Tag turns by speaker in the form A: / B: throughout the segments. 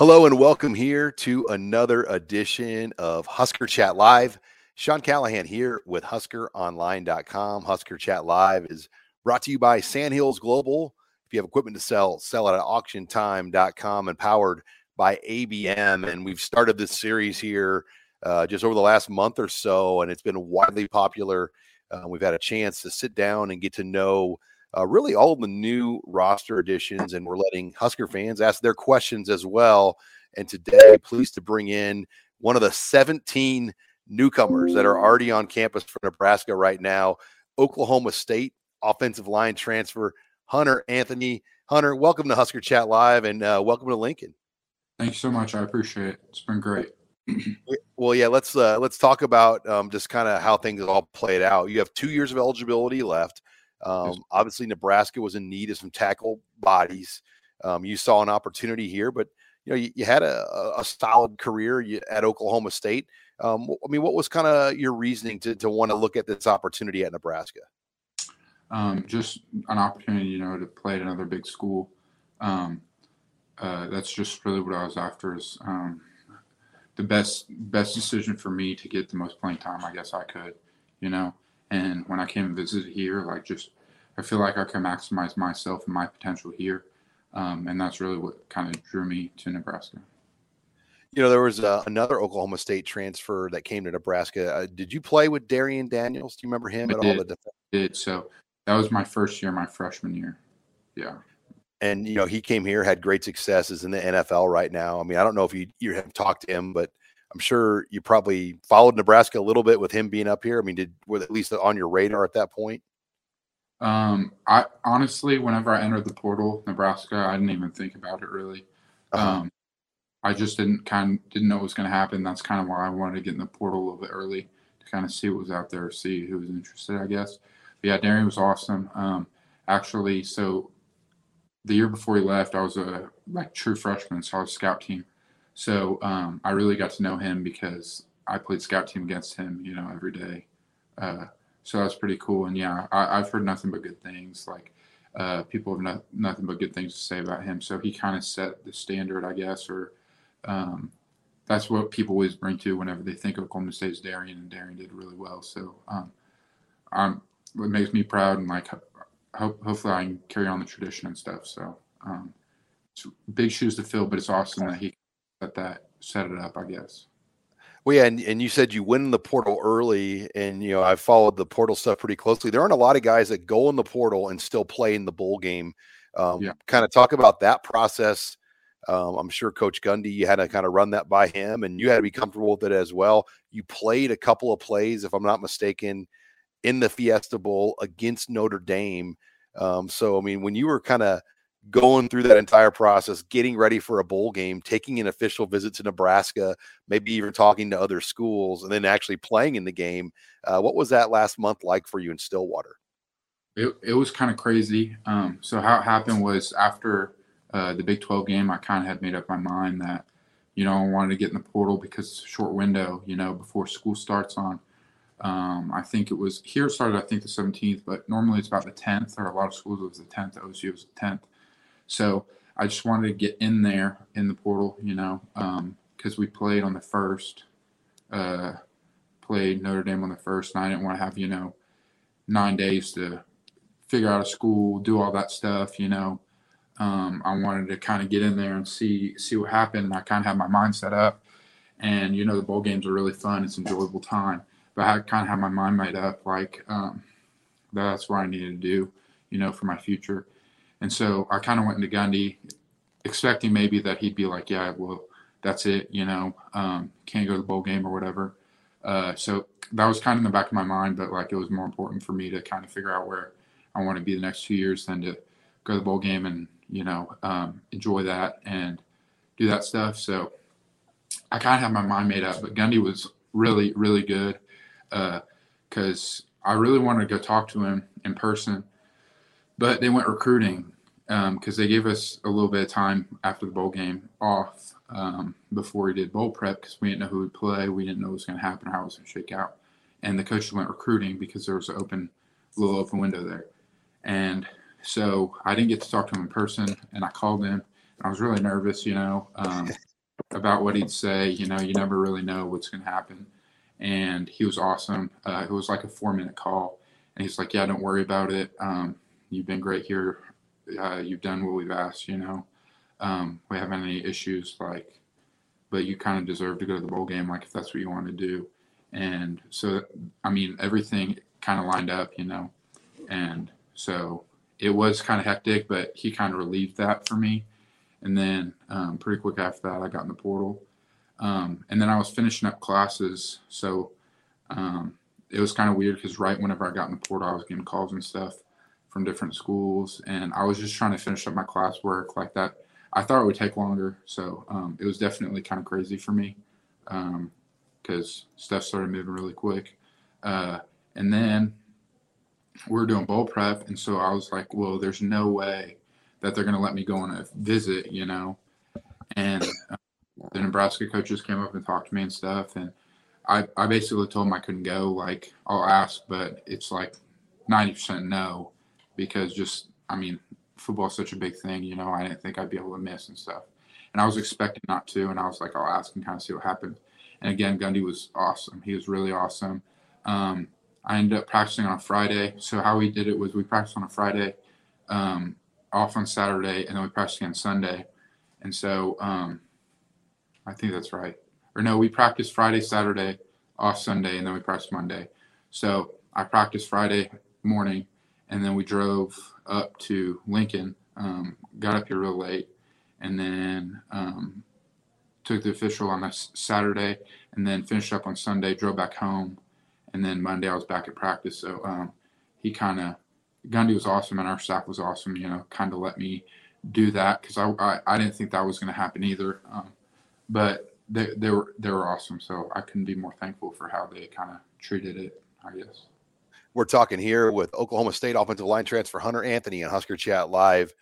A: Hello and welcome here to another edition of Husker Chat Live. Sean Callahan here with HuskerOnline.com. Husker Chat Live is brought to you by Sandhills Global. If you have equipment to sell, sell it at auctiontime.com and powered by ABM. And we've started this series here uh, just over the last month or so, and it's been widely popular. Uh, we've had a chance to sit down and get to know uh, really all the new roster additions, and we're letting Husker fans ask their questions as well. And today, pleased to bring in one of the 17 newcomers that are already on campus for Nebraska right now, Oklahoma State offensive line transfer Hunter Anthony. Hunter, welcome to Husker Chat Live, and uh, welcome to Lincoln.
B: Thank you so much. I appreciate it. It's been great.
A: Well, yeah, let's uh, let's talk about um, just kind of how things all played out. You have two years of eligibility left. Um, obviously, Nebraska was in need of some tackle bodies. Um, you saw an opportunity here, but you know you, you had a, a- a solid career at Oklahoma State. Um, I mean, what was kind of your reasoning to to want to look at this opportunity at Nebraska?
B: Um, just an opportunity, you know, to play at another big school. Um, uh, that's just really what I was after. Is um, the best best decision for me to get the most playing time I guess I could, you know. And when I came and visited here, like just I feel like I can maximize myself and my potential here, um, and that's really what kind of drew me to Nebraska.
A: You know, there was uh, another Oklahoma State transfer that came to Nebraska. Uh, did you play with Darrion Daniels? Do you remember him
B: I
A: at all?
B: did.
A: The def-
B: Did so that was my first year, my freshman year. Yeah.
A: and you know he came here had great successes in the NFL right now. I mean, I don't know if you you have talked to him, but I'm sure you probably followed Nebraska a little bit with him being up here. I mean, did were at least on your radar at that point?
B: Um, I honestly, whenever I entered the portal, Nebraska, I didn't even think about it really.
A: Uh-huh.
B: Um, I just didn't kind didn't know what was going to happen. That's kind of why I wanted to get in the portal a little bit early to kind of see what was out there, see who was interested, I guess. But yeah, Darrion was awesome. Um, actually, so the year before he left, I was a like true freshman, so I was scout team. So um, I really got to know him because I played scout team against him, you know, every day. Uh, so that's pretty cool. And yeah, I, I've heard nothing but good things. Like uh, people have no, nothing but good things to say about him. So he kind of set the standard, I guess, or um, that's what people always bring to whenever they think of Oklahoma State's Darrion, and Darrion did really well. So um, I'm, it makes me proud, and like ho- hopefully I can carry on the tradition and stuff. So um, big shoes to fill, but it's awesome that he set that set it up. I guess.
A: Well, yeah, and, and you said you went in the portal early, and you know I followed the portal stuff pretty closely. There aren't a lot of guys that go in the portal and still play in the bowl game. Um,
B: Yeah.
A: Kind of talk about that process. Um, I'm sure Coach Gundy, you had to kind of run that by him, and you had to be comfortable with it as well. You played a couple of plays, if I'm not mistaken, in the Fiesta Bowl against Notre Dame. Um, so, I mean, when you were kind of going through that entire process, getting ready for a bowl game, taking an official visit to Nebraska, maybe even talking to other schools, and then actually playing in the game. Uh, what was that last month like for you in Stillwater?
B: It, it was kind of crazy. Um, so how it happened was after uh, the Big 12 game, I kind of had made up my mind that, you know, I wanted to get in the portal because it's a short window, you know, before school starts on. Um, I think it was here started, I think the 17th, but normally it's about the 10th, or a lot of schools it was the 10th. OSU was the 10th. So I just wanted to get in there in the portal, you know, because we played on the first, uh, played Notre Dame on the first, and I didn't want to have, you know, nine days to figure out a school, do all that stuff, you know. Um, I wanted to kind of get in there and see see what happened. And I kind of had my mind set up, and you know the bowl games are really fun. It's enjoyable time, but I kind of had my mind made up like um, that's what I needed to do, you know, for my future. And so I kind of went into Gundy, expecting maybe that he'd be like, yeah, well, that's it, you know, um, can't go to the bowl game or whatever. Uh, so that was kind of in the back of my mind, but like it was more important for me to kind of figure out where I want to be the next two years than to go to the bowl game and you know um, enjoy that and do that stuff. So I kind of had my mind made up. But Gundy was really, really good because uh, I really wanted to go talk to him in person. But they went recruiting because um, they gave us a little bit of time after the bowl game off um, before we did bowl prep because we didn't know who would play. We didn't know what was going to happen, how it was going to shake out. And the coaches went recruiting because there was an open, little open window there. And so I didn't get to talk to him in person. And I called him. I was really nervous, you know, um, about what he'd say. You know, you never really know what's going to happen. And he was awesome. Uh, it was like a four minute call. And he's like, Yeah, don't worry about it. Um, you've been great here. Uh, you've done what we've asked, you know. Um, we haven't any issues like but you kind of deserve to go to the bowl game like if that's what you want to do. And so i mean everything kind of lined up you know. And so it was kind of hectic but he kind of relieved that for me. And then um, pretty quick after that i got in the portal. Um, and then i was finishing up classes so um, it was kind of weird because right whenever i got in the portal i was getting calls and stuff from different schools and i was just trying to finish up my classwork like that I thought it would take longer, so um, it was definitely kind of crazy for me because um, stuff started moving really quick. Uh, and then we are doing bowl prep, and so I was like, "Well, there's no way that they're going to let me go on a visit," you know. And uh, the Nebraska coaches came up and talked to me and stuff, and I, I basically told them I couldn't go. Like, I'll ask, but it's like 90% no, because just, I mean, football's such a big thing, you know, I didn't think I'd be able to miss and stuff. And I was expecting not to, and I was like, I'll ask and kind of see what happens. And again, Gundy was awesome. He was really awesome. Um, I ended up practicing on a Friday. So how we did it was we practiced on a Friday, um, off on Saturday, and then we practiced again Sunday. And so um, I think that's right. Or no, we practiced Friday, Saturday, off Sunday, and then we practiced Monday. So I practiced Friday morning, and then we drove up to Lincoln. Um, got up here real late, and then um, took the official on a Saturday, and then finished up on Sunday. Drove back home, and then Monday I was back at practice. So um, he kind of Gundy was awesome, and our staff was awesome. You know, kind of let me do that because I, I, I didn't think that was going to happen either. Um, but they they were they were awesome. So I couldn't be more thankful for how they kind of treated it. I guess.
A: We're talking here with Oklahoma State offensive line transfer Hunter Anthony and Husker Chat Live.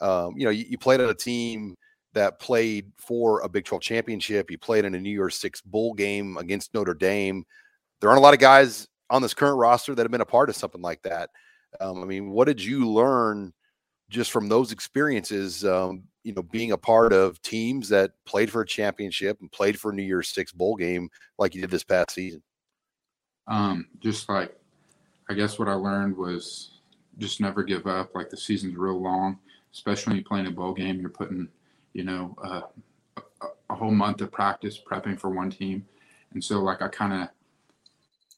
A: Um, you know, you, you, played on a team that played for a Big 12 championship. You played in a New Year's Six bowl game against Notre Dame. There aren't a lot of guys on this current roster that have been a part of something like that. Um, I mean, what did you learn just from those experiences? Um, you know, being a part of teams that played for a championship and played for a New Year's Six bowl game like you did this past season.
B: Um, just like I guess what I learned was just never give up. Like the season's real long, especially when you're playing a bowl game. You're putting, you know, uh, a, a, whole month of practice prepping for one team, and so like I kind of,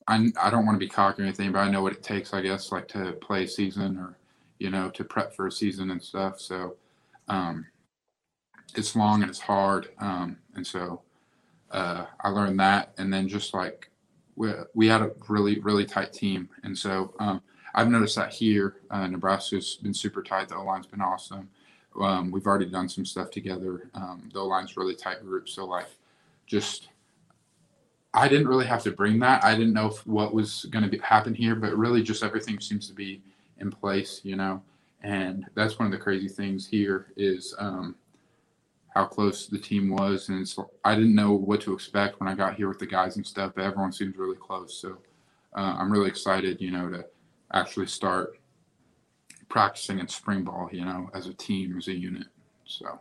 B: I I don't want to be cocky or anything, but I know what it takes. I guess like to play a season or, you know, to prep for a season and stuff. So, um, it's long and it's hard, um, and so uh, I learned that, and then just like we, had a really really tight team, and so um, I've noticed that here, uh, Nebraska's been super tight. The O line's been awesome. Um, we've already done some stuff together. Um, the O line's really tight group, so like just I didn't really have to bring that. I didn't know what was going to happen here, but really just everything seems to be in place, you know. And that's one of the crazy things here is um, how close the team was, and it's I didn't know what to expect when I got here with the guys and stuff. But everyone seems really close, so uh, I'm really excited, you know, to actually start practicing in spring ball, you know, as a team, as a unit. So.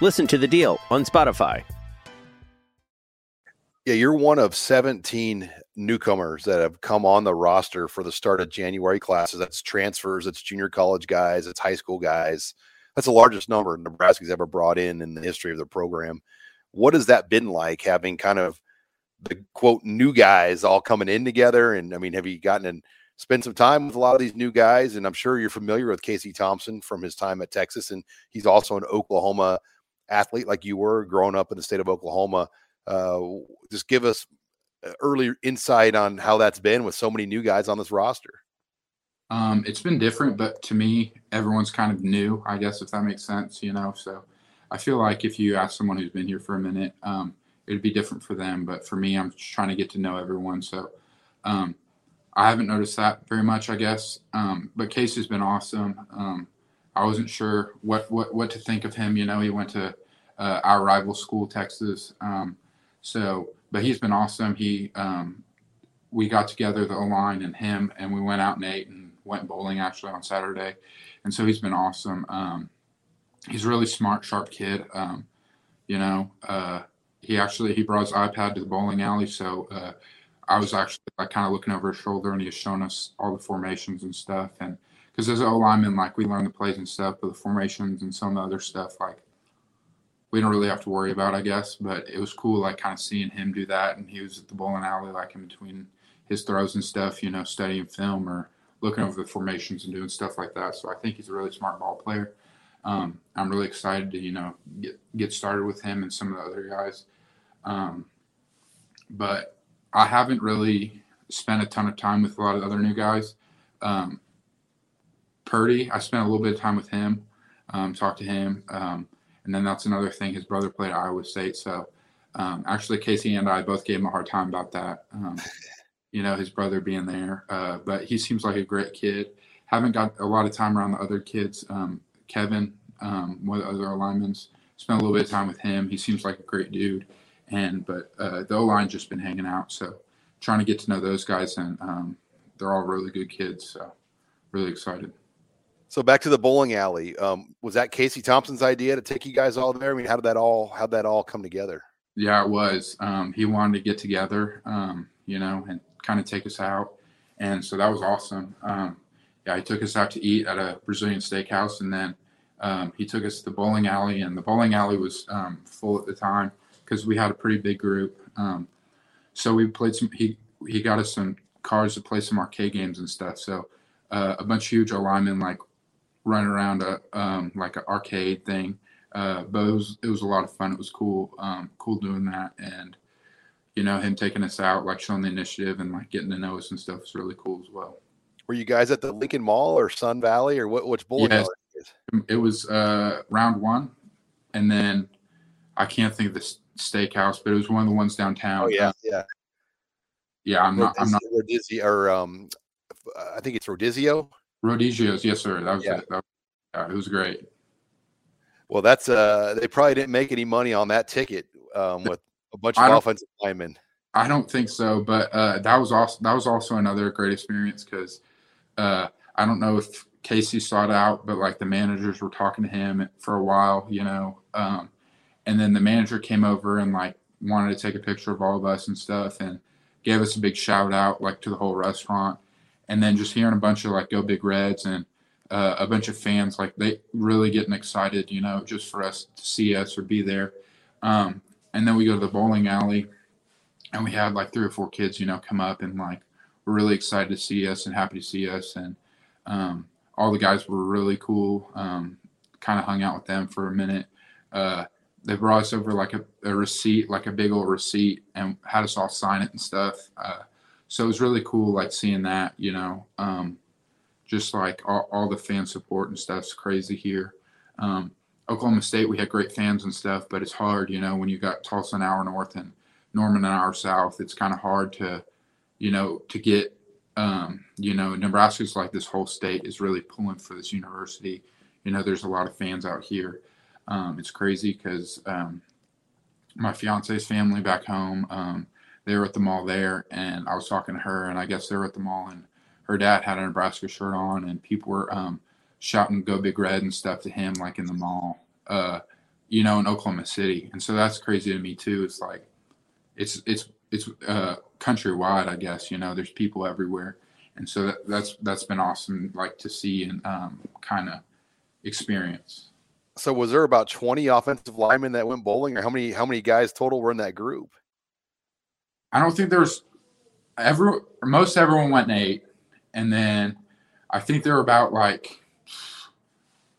C: Listen to the deal on Spotify.
A: Yeah, you're one of 17 newcomers that have come on the roster for the start of January classes. That's transfers, it's junior college guys, it's high school guys. That's the largest number Nebraska's ever brought in in the history of the program. What has that been like having kind of the quote new guys all coming in together? And I mean, have you gotten and spend some time with a lot of these new guys? And I'm sure you're familiar with Casey Thompson from his time at Texas, and he's also an Oklahoma athlete like you were growing up in the state of Oklahoma. Uh, just give us uh, early insight on how that's been with so many new guys on this roster.
B: Um, it's been different, but to me, everyone's kind of new, I guess, if that makes sense, you know. So I feel like if you ask someone who's been here for a minute, um, it'd be different for them. But for me, I'm just trying to get to know everyone. So um, I haven't noticed that very much, I guess. Um, but Casey's been awesome. I wasn't sure what, what, what to think of him. You know, he went to uh, our rival school, Texas. Um, so, but he's been awesome. He, um, we got together, the line and him, and we went out and ate and went bowling actually on Saturday. And so he's been awesome. Um, he's a really smart, sharp kid. Um, you know, uh, he actually he brought his iPad to the bowling alley, so uh, I was actually like kind of looking over his shoulder, and he was showing us all the formations and stuff. And because as O lineman, like we learn the plays and stuff, but the formations and some of the other stuff, like we don't really have to worry about, I guess. But it was cool, like kind of seeing him do that, and he was at the bowling alley, like in between his throws and stuff, you know, studying film or looking over the formations and doing stuff like that. So I think he's a really smart ball player. Um, I'm really excited to, you know, get get started with him and some of the other guys. Um, but I haven't really spent a ton of time with a lot of other new guys. Um, Purdy, I spent a little bit of time with him, um, talked to him, um, and then that's another thing. His brother played at Iowa State, so um, actually Casey and I both gave him a hard time about that. Um, you know, his brother being there, uh, but he seems like a great kid. Haven't got a lot of time around the other kids. Um, Kevin, um, one of the other alignments, spent a little bit of time with him. He seems like a great dude, and but uh, the O line just been hanging out, so trying to get to know those guys, and um, they're all really good kids. So really excited.
A: So back to the bowling alley. Um, was that Casey Thompson's idea to take you guys all there? I mean, how did that all how that all come together?
B: Yeah, it was. Um, he wanted to get together, um, you know, and kind of take us out, and so that was awesome. Um, yeah, he took us out to eat at a Brazilian steakhouse, and then um, he took us to the bowling alley, and the bowling alley was um, full at the time because we had a pretty big group. So we played some. He he got us some cards to play some arcade games and stuff. So uh, a bunch of huge linemen like running around a um, like an arcade thing. Uh, but it was it was a lot of fun. It was cool, um, cool doing that, and you know him taking us out, like showing the initiative and like getting to know us and stuff was really cool as well.
A: Were you guys at the Lincoln Mall or Sun Valley or what? Which bowling
B: Yes. It was uh, round one, and then I can't think of the steakhouse, but it was one of the ones downtown.
A: Oh yeah,
B: Uh,
A: yeah.
B: yeah. I'm not. I'm not.
A: Rodizio, or um, I think it's Rodizio.
B: Rodizio's, yes, sir. That was
A: Yeah.
B: it. That was, yeah, it was great.
A: Well, that's uh, they probably didn't make any money on that ticket um, with a bunch of offensive linemen.
B: I don't think so, but uh, that was also that was also another great experience because uh, I don't know if Casey sought out, but like the managers were talking to him for a while, you know, um, and then the manager came over and like wanted to take a picture of all of us and stuff, and gave us a big shout out like to the whole restaurant, and then just hearing a bunch of like Go Big Reds and uh, a bunch of fans like they really getting excited, you know, just for us to see us or be there, um, and then we go to the bowling alley and we had like three or four kids, you know, come up and like were really excited to see us and happy to see us. And um, all the guys were really cool. Um, kind of hung out with them for a minute. Uh, they brought us over like a, a receipt, like a big old receipt, and had us all sign it and stuff. Uh, so it was really cool, like seeing that, you know, um, just like all, all the fan support and stuff's crazy here. Um, Oklahoma State, we had great fans and stuff, but it's hard, you know, when you got Tulsa an hour north and Norman an hour south, it's kind of hard to, you know, to get, um, you know, Nebraska's like this whole state is really pulling for this university. You know, there's a lot of fans out here. Um, it's crazy because um, my fiance's family back home. They were at the mall there, and I was talking to her, and I guess they were at the mall, and her dad had a Nebraska shirt on, and people were um, shouting "Go Big Red" and stuff to him, like in the mall, uh, you know, in Oklahoma City, and so that's crazy to me too. It's like, it's it's it's uh, countrywide, I guess. You know, there's people everywhere, and so that, that's that's been awesome, like to see and um, kind of experience.
A: So was there about 20 offensive linemen that went bowling or how many how many guys total were in that group?
B: I don't think there's every most everyone went eight. And then I think there were about like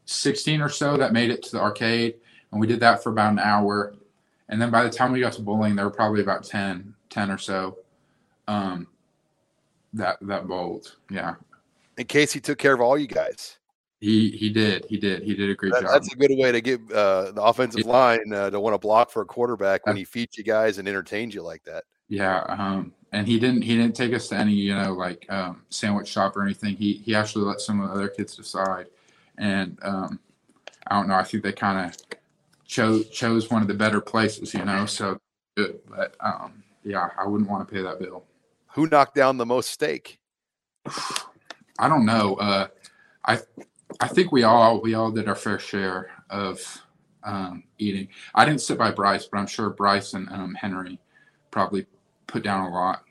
B: 16 or so that made it to the arcade. And we did that for about an hour. And then by the time we got to bowling, there were probably about 10, 10 or so um, that that bowled. Yeah.
A: And Casey took care of all you guys.
B: He he did. He did. He did a great
A: That-
B: job.
A: That's a good way to get uh, the offensive
B: Yeah.
A: line uh, to want to block for a quarterback when he feeds you guys and entertains you like that.
B: Yeah, um, and he didn't he didn't take us to any you know like um, sandwich shop or anything. He he actually let some of the other kids decide, and um, I don't know. I think they kind of chose chose one of the better places, you know. So good, but um, yeah, I wouldn't want to pay that bill.
A: Who knocked down the most steak?
B: I don't know. Uh, I I think we all we all did our fair share of um, eating. I didn't sit by Bryce, but I'm sure Bryce and um, Henry probably put down a lot.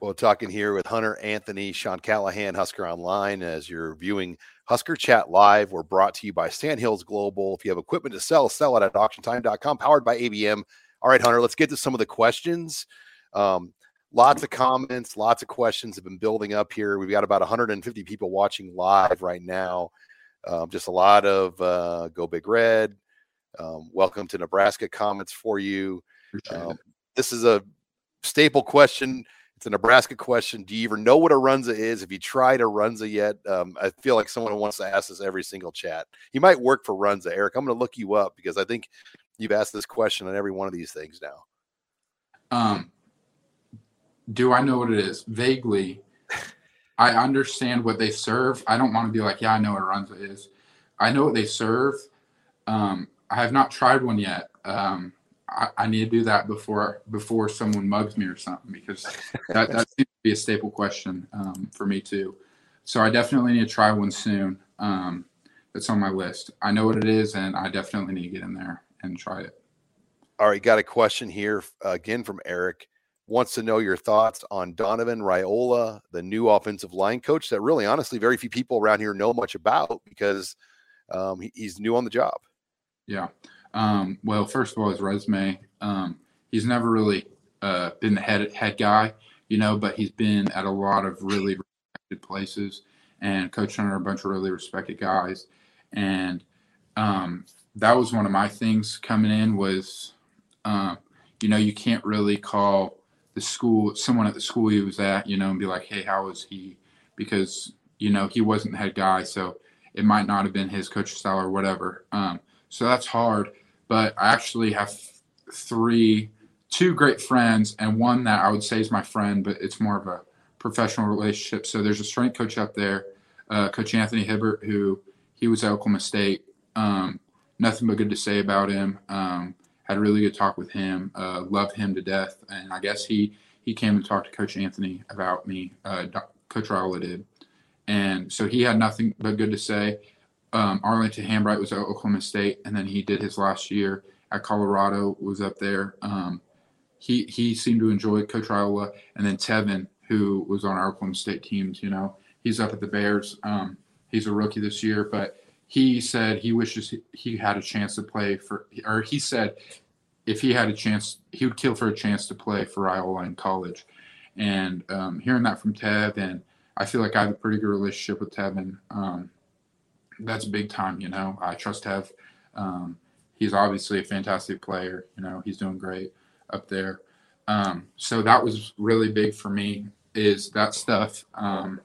A: Well, talking here with Hunter Anthony, Sean Callahan, Husker Online. As you're viewing Husker Chat Live, we're brought to you by Sandhills Global. If you have equipment to sell, sell it at auctiontime.com, powered by ABM. All right, Hunter, let's get to some of the questions. Um, lots of comments, lots of questions have been building up here. We've got about 150 people watching live right now. Um, just a lot of uh, Go Big Red. Um, welcome to Nebraska comments for you. Um, this is a staple question. It's a Nebraska question. Do you even know what a runza is? Have you tried a runza yet? Um, I feel like someone wants to ask this every single chat. You might work for runza, Eric. I'm going to look you up because I think you've asked this question on every one of these things now.
B: Um, do I know what it is? Vaguely. I understand what they serve. I don't want to be like, yeah, I know what a runza is. I know what they serve. Um, I have not tried one yet. Um, I, I need to do that before before someone mugs me or something because that, that seems to be a staple question um, for me too. So I definitely need to try one soon. Um, that's on my list. I know what it is, and I definitely need to get in there and try it.
A: All right, got a question here uh, again from Eric. Wants to know your thoughts on Donovan Raiola, the new offensive line coach that really, honestly, very few people around here know much about because um, he- he's new on the job.
B: Yeah. Um, well, first of all, his resume. Um, he's never really uh, been the head head guy, you know, but he's been at a lot of really respected places and coached under a bunch of really respected guys. And um, that was one of my things coming in was, um, you know, you can't really call the school someone at the school he was at, you know, and be like, hey, how was he? Because you know he wasn't the head guy, so it might not have been his coaching style or whatever. Um, so that's hard. But I actually have three, two great friends, and one that I would say is my friend, but it's more of a professional relationship. So there's a strength coach up there, uh, Coach Anthony Hibbert, who he was at Oklahoma State. Um, nothing but good to say about him. Um, had a really good talk with him. Uh, love him to death, and I guess he he came and talked to Coach Anthony about me. Uh, Coach Raiola did, and so he had nothing but good to say. Um, Arlington Hambright was at Oklahoma State, and then he did his last year at Colorado. Was up there. Um, he he seemed to enjoy Coach Raiola, and then Teven, who was on our Oklahoma State teams. You know, he's up at the Bears. Um, he's a rookie this year, but he said he wishes he- had a chance to play for, or he said if he had a chance, he would kill for a chance to play for Raiola in college. And um, hearing that from Tev, and I feel like I have a pretty good relationship with Teven. That's big time, you know. I trust Tev. Um, he's obviously a fantastic player. You know, he's doing great up there. Um, so that was really big for me is that stuff. Um,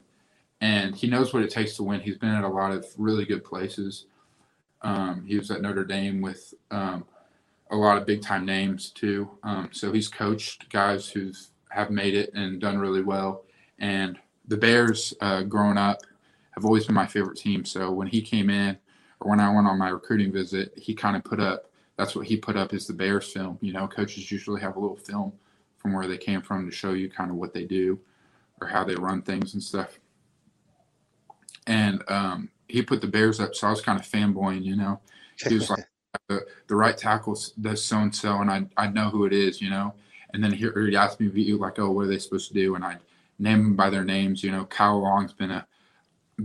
B: and he knows what it takes to win. He's been at a lot of really good places. Um, he was at Notre Dame with um, a lot of big time names too. Um, so he's coached guys who have made it and done really well. And the Bears, uh, growing up, have always been my favorite team. So when he came in, or when I went on my recruiting visit, he kind of put up that's what he put up is the Bears film. You know, coaches usually have a little film from where they came from to show you kind of what they do or how they run things and stuff. And um, he put the Bears up, so I was kind of fanboying. You know, he was like the, the right tackle does so and so, and I I know who it is. You know, and then he, he asked me like, oh, what are they supposed to do? And I name them by their names. You know, Kyle Long's been a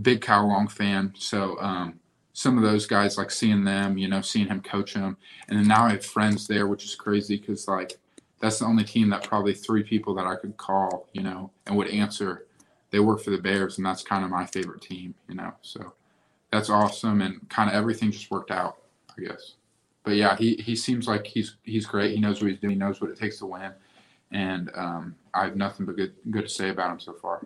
B: big Kyle Long fan, so um, some of those guys like seeing them, you know, seeing him coach them, and then now I have friends there, which is crazy because like that's the only team that probably three people that I could call, you know, and would answer. They work for the Bears, and that's kind of my favorite team, you know. So that's awesome, and kind of everything just worked out, I guess. But yeah, he he seems like he's he's great. He knows what he's doing. He knows what it takes to win, and um, I have nothing but good good to say about him so far.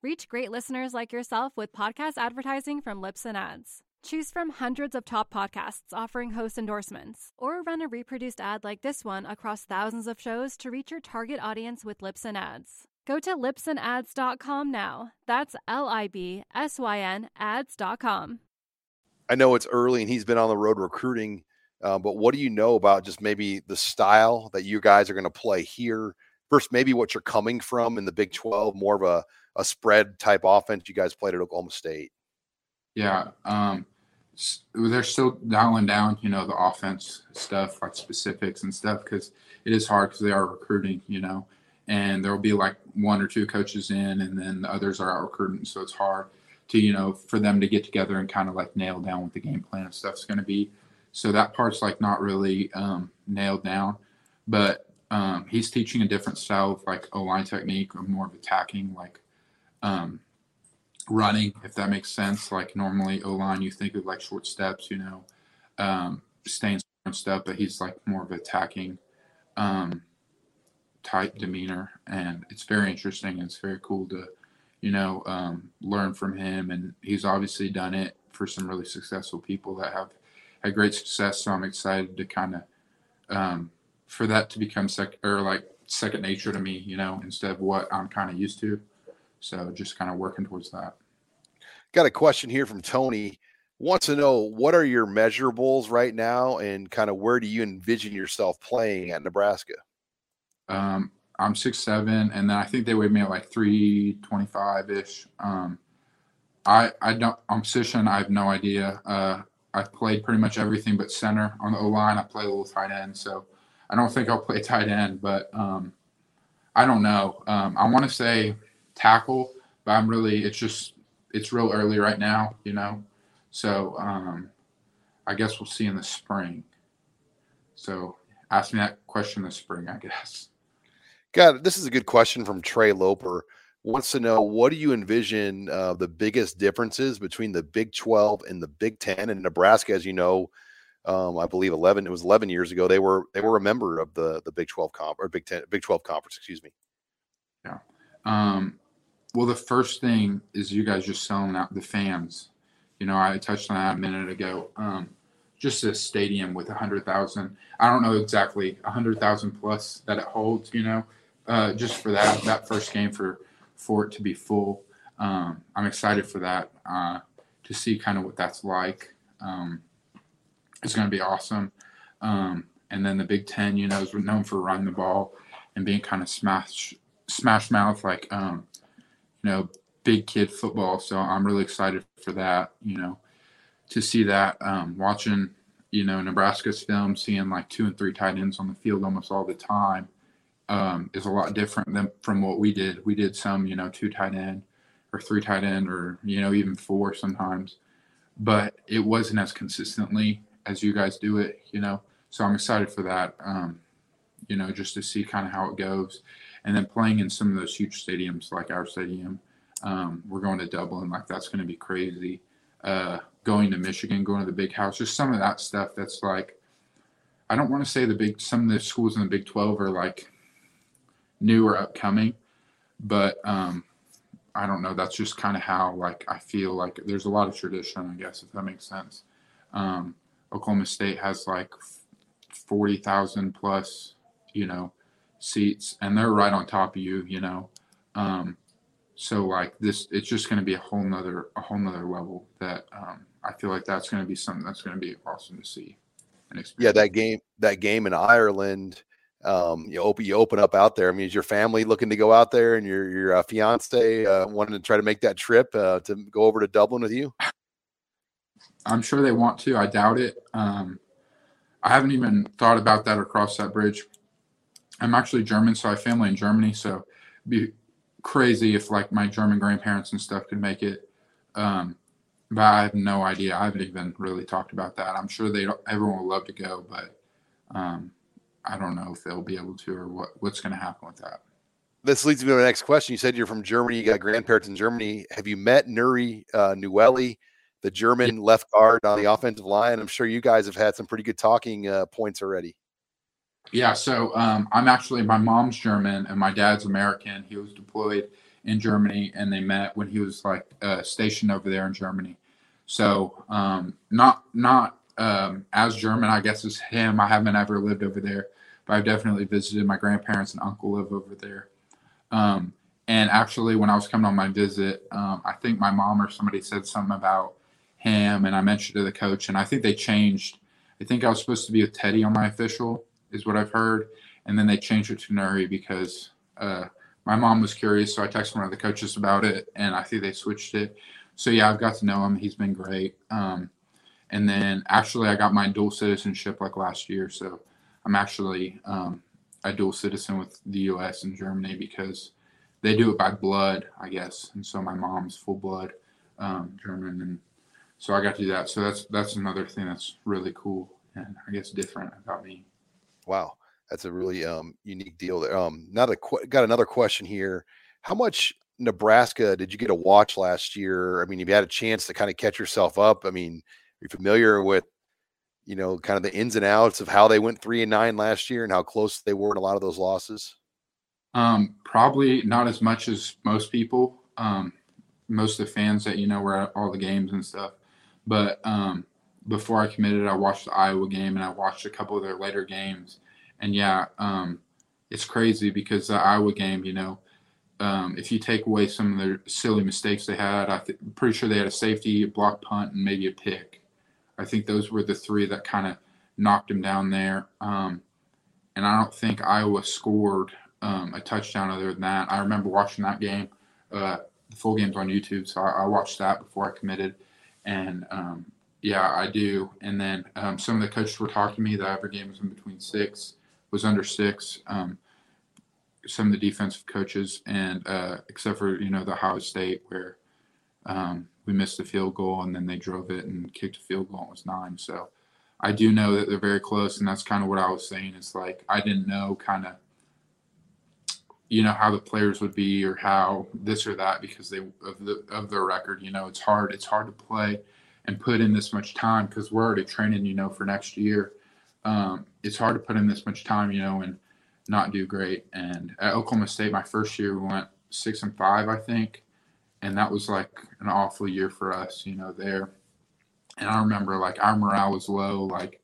D: Reach great listeners like yourself with podcast advertising from Libsyn Ads. Choose from hundreds of top podcasts offering host endorsements, or run a reproduced ad like this one across thousands of shows to reach your target audience with Libsyn Ads. Go to libsynads.com now. That's L I B S Y N ads.com.
A: I know it's early and he's been on the road recruiting, uh, but what do you know about just maybe the style that you guys are going to play here? First, maybe what you're coming from in the Big 12, more of a, a spread type offense you guys played at Oklahoma State.
B: Yeah. Um, they're still dialing down, you know, the offense stuff, like specifics and stuff, because it is hard because they are recruiting, you know, and there will be like one or two coaches in, and then the others are out recruiting, so it's hard to, you know, for them to get together and kind of like nail down what the game plan and stuff's going to be. So that part's like not really um, nailed down, but um, he's teaching a different style of like O line technique, or more of attacking, like um, running, if that makes sense. Like normally O line, you think of like short steps, you know, um, staying stuff, but he's like more of attacking um, type demeanor, and it's very interesting. And it's very cool to, you know, um, learn from him, and he's obviously done it for some really successful people that have had great success. So I'm excited to kind of um, for that to become sec or like second nature to me, you know, instead of what I'm kind of used to. So just kind of working towards that.
A: Got a question here from Tony. Wants to know what are your measurables right now and kind of where do you envision yourself playing at Nebraska?
B: Um, I'm six seven, and then I think they weighed me at like three twenty five ish. Um, I I don't I'm position. I have no idea. Uh, I've played pretty much everything but center on the O line. I play a little tight end, so I don't think I'll play tight end, but um, I don't know. Um, I want to say tackle, but I'm really it's just it's real early right now, you know. So um, I guess we'll see in the spring. So ask me that question in the spring, I guess.
A: God, this is a good question from Trey Loper. Wants to know what do you envision uh, the biggest differences between the Big 12 and the Big 10 and Nebraska? As you know, um, I believe 11. It was 11 years ago. They were they were a member of the the Big 12 comp or Big 10 Big 12 conference. Excuse me.
B: Yeah. Um, well, the first thing is you guys just selling out the fans. You know, I touched on that a minute ago. Um, just a stadium with a hundred thousand. I don't know exactly a hundred thousand plus that it holds. You know, uh, just for that that first game for for it to be full. Um, I'm excited for that uh, to see kind of what that's like. Um, it's going to be awesome. Um, and then the Big Ten, you know, is known for running the ball and being kind of smash smash mouth like um, know, big kid football. So I'm really excited for that, you know, to see that. Um, watching, you know, Nebraska's film, seeing like two and three tight ends on the field almost all the time um, is a lot different than from what we did. We did some, you know, two tight end or three tight end or, you know, even four sometimes, but it wasn't as consistently as you guys do it, you know. So I'm excited for that, um, you know, just to see kind of how it goes and then playing in some of those huge stadiums like our stadium. Um, we're going to Dublin, like that's going to be crazy. Uh, going to Michigan, going to the big house, just some of that stuff. That's like, I don't want to say the big. Some of the schools in the Big Twelve are like new or upcoming. But um, I don't know. That's just kind of how like I feel like there's a lot of tradition, I guess, if that makes sense. Um, Oklahoma State has like forty thousand plus, you know, seats, and they're right on top of you, you know. Um, so like this, it's just going to be a whole nother a whole nother level that um, I feel like that's going to be something that's going to be awesome to see.
A: And experience. Yeah, that game that game in Ireland. Um, you open you open up out there. I mean, is your family looking to go out there, and your your uh, fiance uh, wanting to try to make that trip uh, to go over to Dublin with you?
B: I'm sure they want to. I doubt it. Um, I haven't even thought about that or crossed that bridge. I'm actually German, so I have family in Germany. So be crazy if like my German grandparents and stuff could make it. Um, but I have no idea. I haven't even really talked about that. I'm sure they everyone would love to go, but um, I don't know if they'll be able to or what what's going to happen with that.
A: This leads me to the next question. You said you're from Germany. You got grandparents in Germany. Have you met Nouri uh, the German yeah. left guard on the offensive line? I'm sure you guys have had some pretty good talking uh, points already.
B: Yeah, so um, I'm actually my mom's German and my dad's American. He was deployed in Germany, and they met when he was like uh, stationed over there in Germany. So um, not not um, as German, I guess, as him. I haven't ever lived over there, but I've definitely visited. My grandparents and uncle live over there. Um, and actually, when I was coming on my visit, um, I think my mom or somebody said something about him, and I mentioned to the coach, and I think they changed. I think I was supposed to be with Teddy on my official, is what I've heard, and then they changed it to Nouri because uh, my mom was curious, so I texted one of the coaches about it, and I think they switched it. So yeah, I've got to know him. He's been great. Um, and then actually, I got my dual citizenship like last year, so I'm actually um, a dual citizen with the U.S. and Germany because they do it by blood, I guess. And so my mom's full blood um, German, and so I got to do that. So that's that's another thing that's really cool and I guess different about me.
A: Wow that's a really um, unique deal there. Um, now qu- got another question here. How much Nebraska did you get to watch last year? I mean, you've had a chance to kind of catch yourself up. I mean, are you familiar with, you know, kind of the ins and outs of how they went three and nine last year and how close they were in a lot of those losses?
B: Um, probably not as much as most people. Um, most of the fans that you know were at all the games and stuff. But um, before I committed, I watched the Iowa game and I watched a couple of their later games and yeah, um, it's crazy because the Iowa game, you know, um, if you take away some of their silly mistakes they had, I am pretty sure they had a safety, a block punt, and maybe a pick. I think those were the three that kind of knocked them down there. Um, and I don't think Iowa scored um, a touchdown other than that. I remember watching that game. Uh, the full game's on YouTube, so I, I, watched that before I committed. And um, yeah, I do. And then um, some of the coaches were talking to me The average game was in between six was under six. Um, some of the defensive coaches, and uh, except for you know the Ohio State where um, we missed the field goal and then they drove it and kicked a field goal and it was nine. So I do know that they're very close, and that's kind of what I was saying. It's like I didn't know kind of you know how the players would be or how this or that because they of the of their record. You know, it's hard. It's hard to play and put in this much time because we're already training. You know, for next year um, it's hard to put in this much time, you know, and not do great. And at Oklahoma State, my first year, we went six and five, I think, and that was like an awful year for us, you know, there. And I remember like our morale was low, like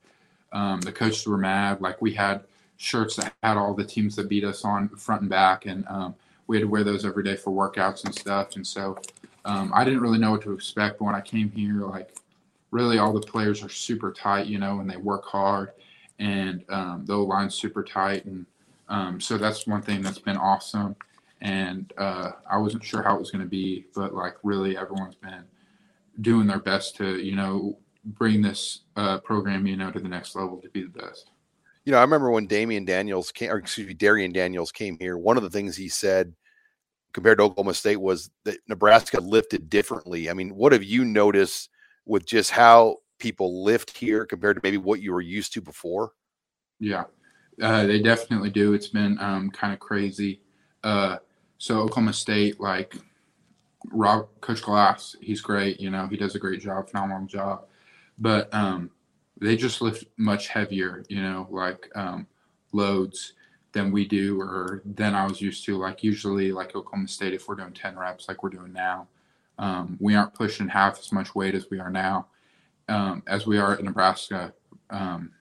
B: um, the coaches were mad, like we had shirts that had all the teams that beat us on front and back, and um, we had to wear those every day for workouts and stuff. And so um, I didn't really know what to expect. But when I came here, like really all the players are super tight, you know, and they work hard and um, the line's super tight. And um, so that's one thing that's been awesome. And uh, I wasn't sure how it was going to be, but like really everyone's been doing their best to, you know, bring this uh, program, you know, to the next level to be the best.
A: You know, I remember when Damion Daniels came, or excuse me, Darrion Daniels came here. One of the things he said compared to Oklahoma State was that Nebraska lifted differently. I mean, what have you noticed with just how people lift here compared to maybe what you were used to before?
B: Yeah, uh, they definitely do. It's been um, kind of crazy. Uh, so Oklahoma State, like Rob, Coach Glass, he's great. You know, he does a great job, phenomenal job. But um, they just lift much heavier. You know, like um, loads. Than we do or than I was used to. Like usually, like Oklahoma State, if we're doing 10 reps like we're doing now, um, we aren't pushing half as much weight as we are now, um, as we are at Nebraska. Um,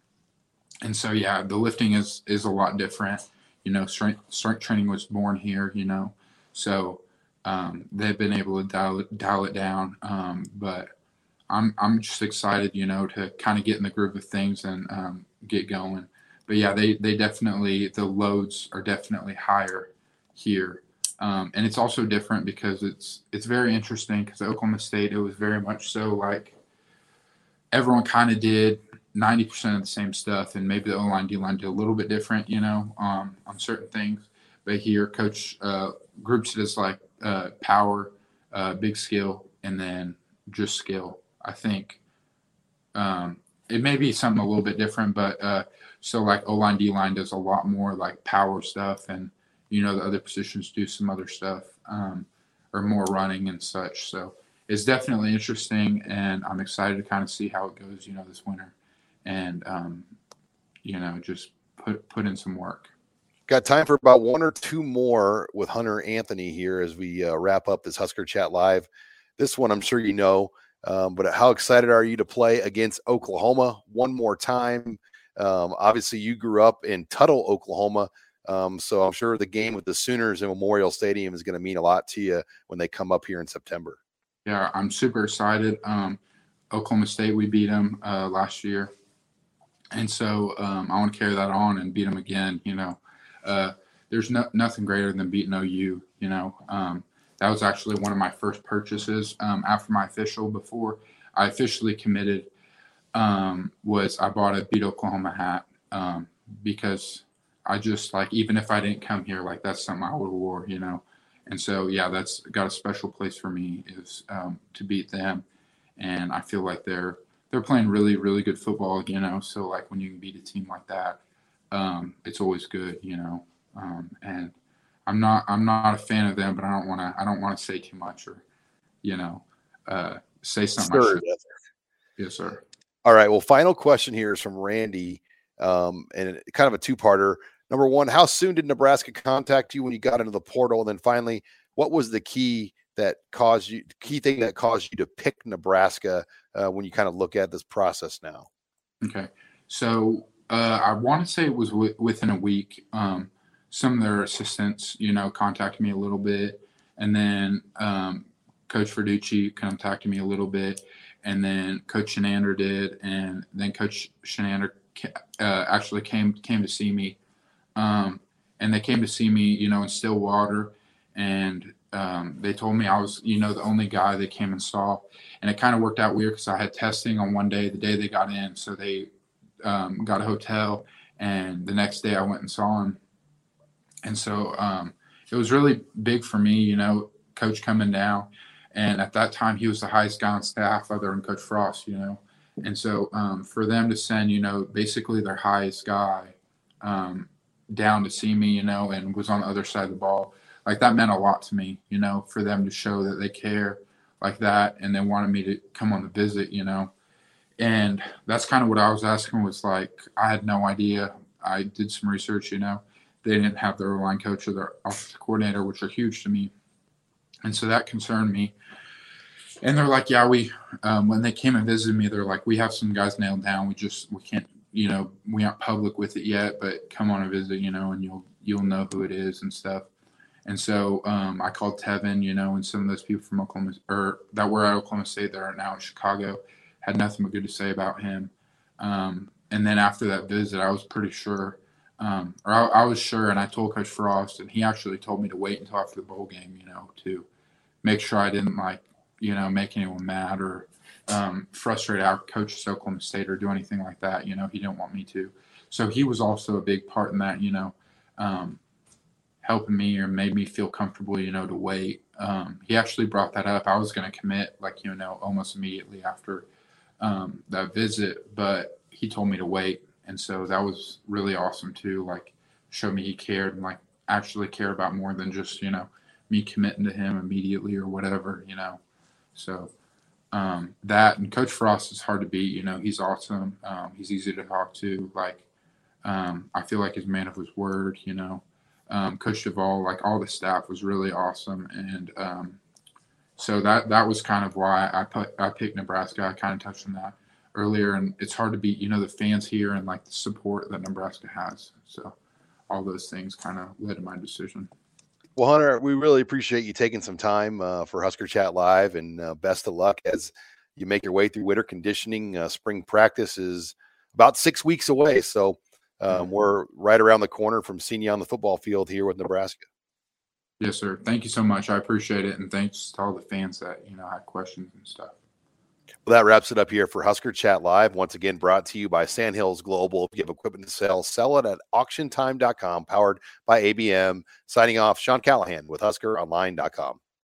B: and so, yeah, the lifting is is a lot different. You know, strength strength training was born here. You know, so um, they've been able to dial it, dial it down. Um, but I'm I'm just excited, you know, to kind of get in the groove of things and um, get going. But yeah, they they definitely the loads are definitely higher here, um, and it's also different because it's it's very interesting because Oklahoma State it was very much so like everyone kind of did 90% of the same stuff, and maybe the O line D line did a little bit different, you know, um, on certain things. But here, coach uh, groups it as like uh, power, uh, big skill, and then just skill. I think um, it may be something a little bit different, but uh, so like O line, D line does a lot more like power stuff, and you know the other positions do some other stuff um, or more running and such. So it's definitely interesting, and I'm excited to kind of see how it goes. You know, this winter, and um, you know, just put put in some work.
A: Got time for about one or two more with Hunter Anthony here as we uh, wrap up this Husker Chat Live. This one, I'm sure you know, um, but how excited are you to play against Oklahoma one more time? Um, obviously, you grew up in Tuttle, Oklahoma. Um, so I'm sure the game with the Sooners in Memorial Stadium is going to mean a lot to you when they come up here in September.
B: Yeah, I'm super excited. Um, Oklahoma State, we beat them uh, last year. And so um, I want to carry that on and beat them again, you know uh, there's no, nothing greater than beating OU. You know, um, that was actually one of my first purchases um, after my official. Before I officially committed, um, was I bought a beat Oklahoma hat um, because I just like even if I didn't come here, like that's something I would have wore. You know, and so yeah, that's got a special place for me is um, to beat them, and I feel like they're they're playing really really good football. You know, so like when you can beat a team like that um, it's always good, you know. Um, and I'm not I'm not a fan of them, but I don't want to I don't want to say too much or, you know, uh, say something.
A: Sure.
B: Yes, sir.
A: All right. Well, final question here is from Randy, um, and kind of a two-parter. Number one, how soon did Nebraska contact you when you got into the portal? And then finally, what was the key that caused you key thing that caused you to pick Nebraska uh, when you kind of look at this process now?
B: Okay. So uh, I want to say it was w- within a week. Um, some of their assistants, you know, contacted me a little bit, and then um, Coach Verducci contacted me a little bit, and then Coach Chinander did, and then Coach Chinander uh, actually came came to see me, um, and they came to see me, you know, in Stillwater, and um, they told me I was, you know, the only guy they came and saw, and it kind of worked out weird because I had testing on one day, the day they got in, so they um, got a hotel, and the next day I went and saw him. And so um, it was really big for me, you know, coach coming down. And at that time, he was the highest guy on staff other than Coach Frost, you know. And so um, for them to send, you know, basically their highest guy um, down to see me, you know, and was on the other side of the ball, like that meant a lot to me, you know, for them to show that they care like that and they wanted me to come on the visit, you know and that's kind of what I was asking was like I had no idea. I did some research, you know. They didn't have their line coach or their offensive coordinator, which are huge to me. And so that concerned me. And they're like, yeah, we um, when they came and visited me, they're like, we have some guys nailed down. We just we can't, you know, we aren't public with it yet, but come on a visit, you know, and you'll you'll know who it is and stuff. And so um, I called Teven, you know, and some of those people from Oklahoma or that were at Oklahoma State that are now in Chicago had nothing but good to say about him. Um, and then after that visit, I was pretty sure, um, or I, I, was sure, and I told Coach Frost, and he actually told me to wait until after the bowl game, you know, to make sure I didn't like, you know, make anyone mad or um, frustrate our coaches, Oklahoma State or do anything like that. You know, he didn't want me to. So he was also a big part in that, you know, um, helping me or made me feel comfortable, you know, to wait. Um, he actually brought that up. I was going to commit, like, you know, almost immediately after um, that visit, but he told me to wait. And so that was really awesome too. Like, show me he cared and like actually care about more than just, you know, me committing to him immediately or whatever, you know. So um, that and Coach Frost is hard to beat. You know, he's awesome. Um, he's easy to talk to. Like, Um, I feel like he's man of his word. You know, um, Coach Duval, like all the staff, was really awesome, and um, so that that was kind of why I put I picked Nebraska. I kind of touched on that earlier, and it's hard to beat you know the fans here and like the support that Nebraska has. So all those things kind of led to my decision.
A: Well, Hunter, we really appreciate you taking some time uh, for Husker Chat Live, and uh, best of luck as you make your way through winter conditioning. Uh, spring practice is about six weeks away, so um, we're right around the corner from seeing you on the football field here with Nebraska.
B: Yes, sir. Thank you so much. I appreciate it, and thanks to all the fans that you know had questions and stuff.
A: Well, that wraps it up here for Husker Chat Live. Once again, brought to you by Sandhills Global. If you have equipment to sell, sell it at auctiontime.com, powered by ABM. Signing off, Sean Callahan with HuskerOnline.com.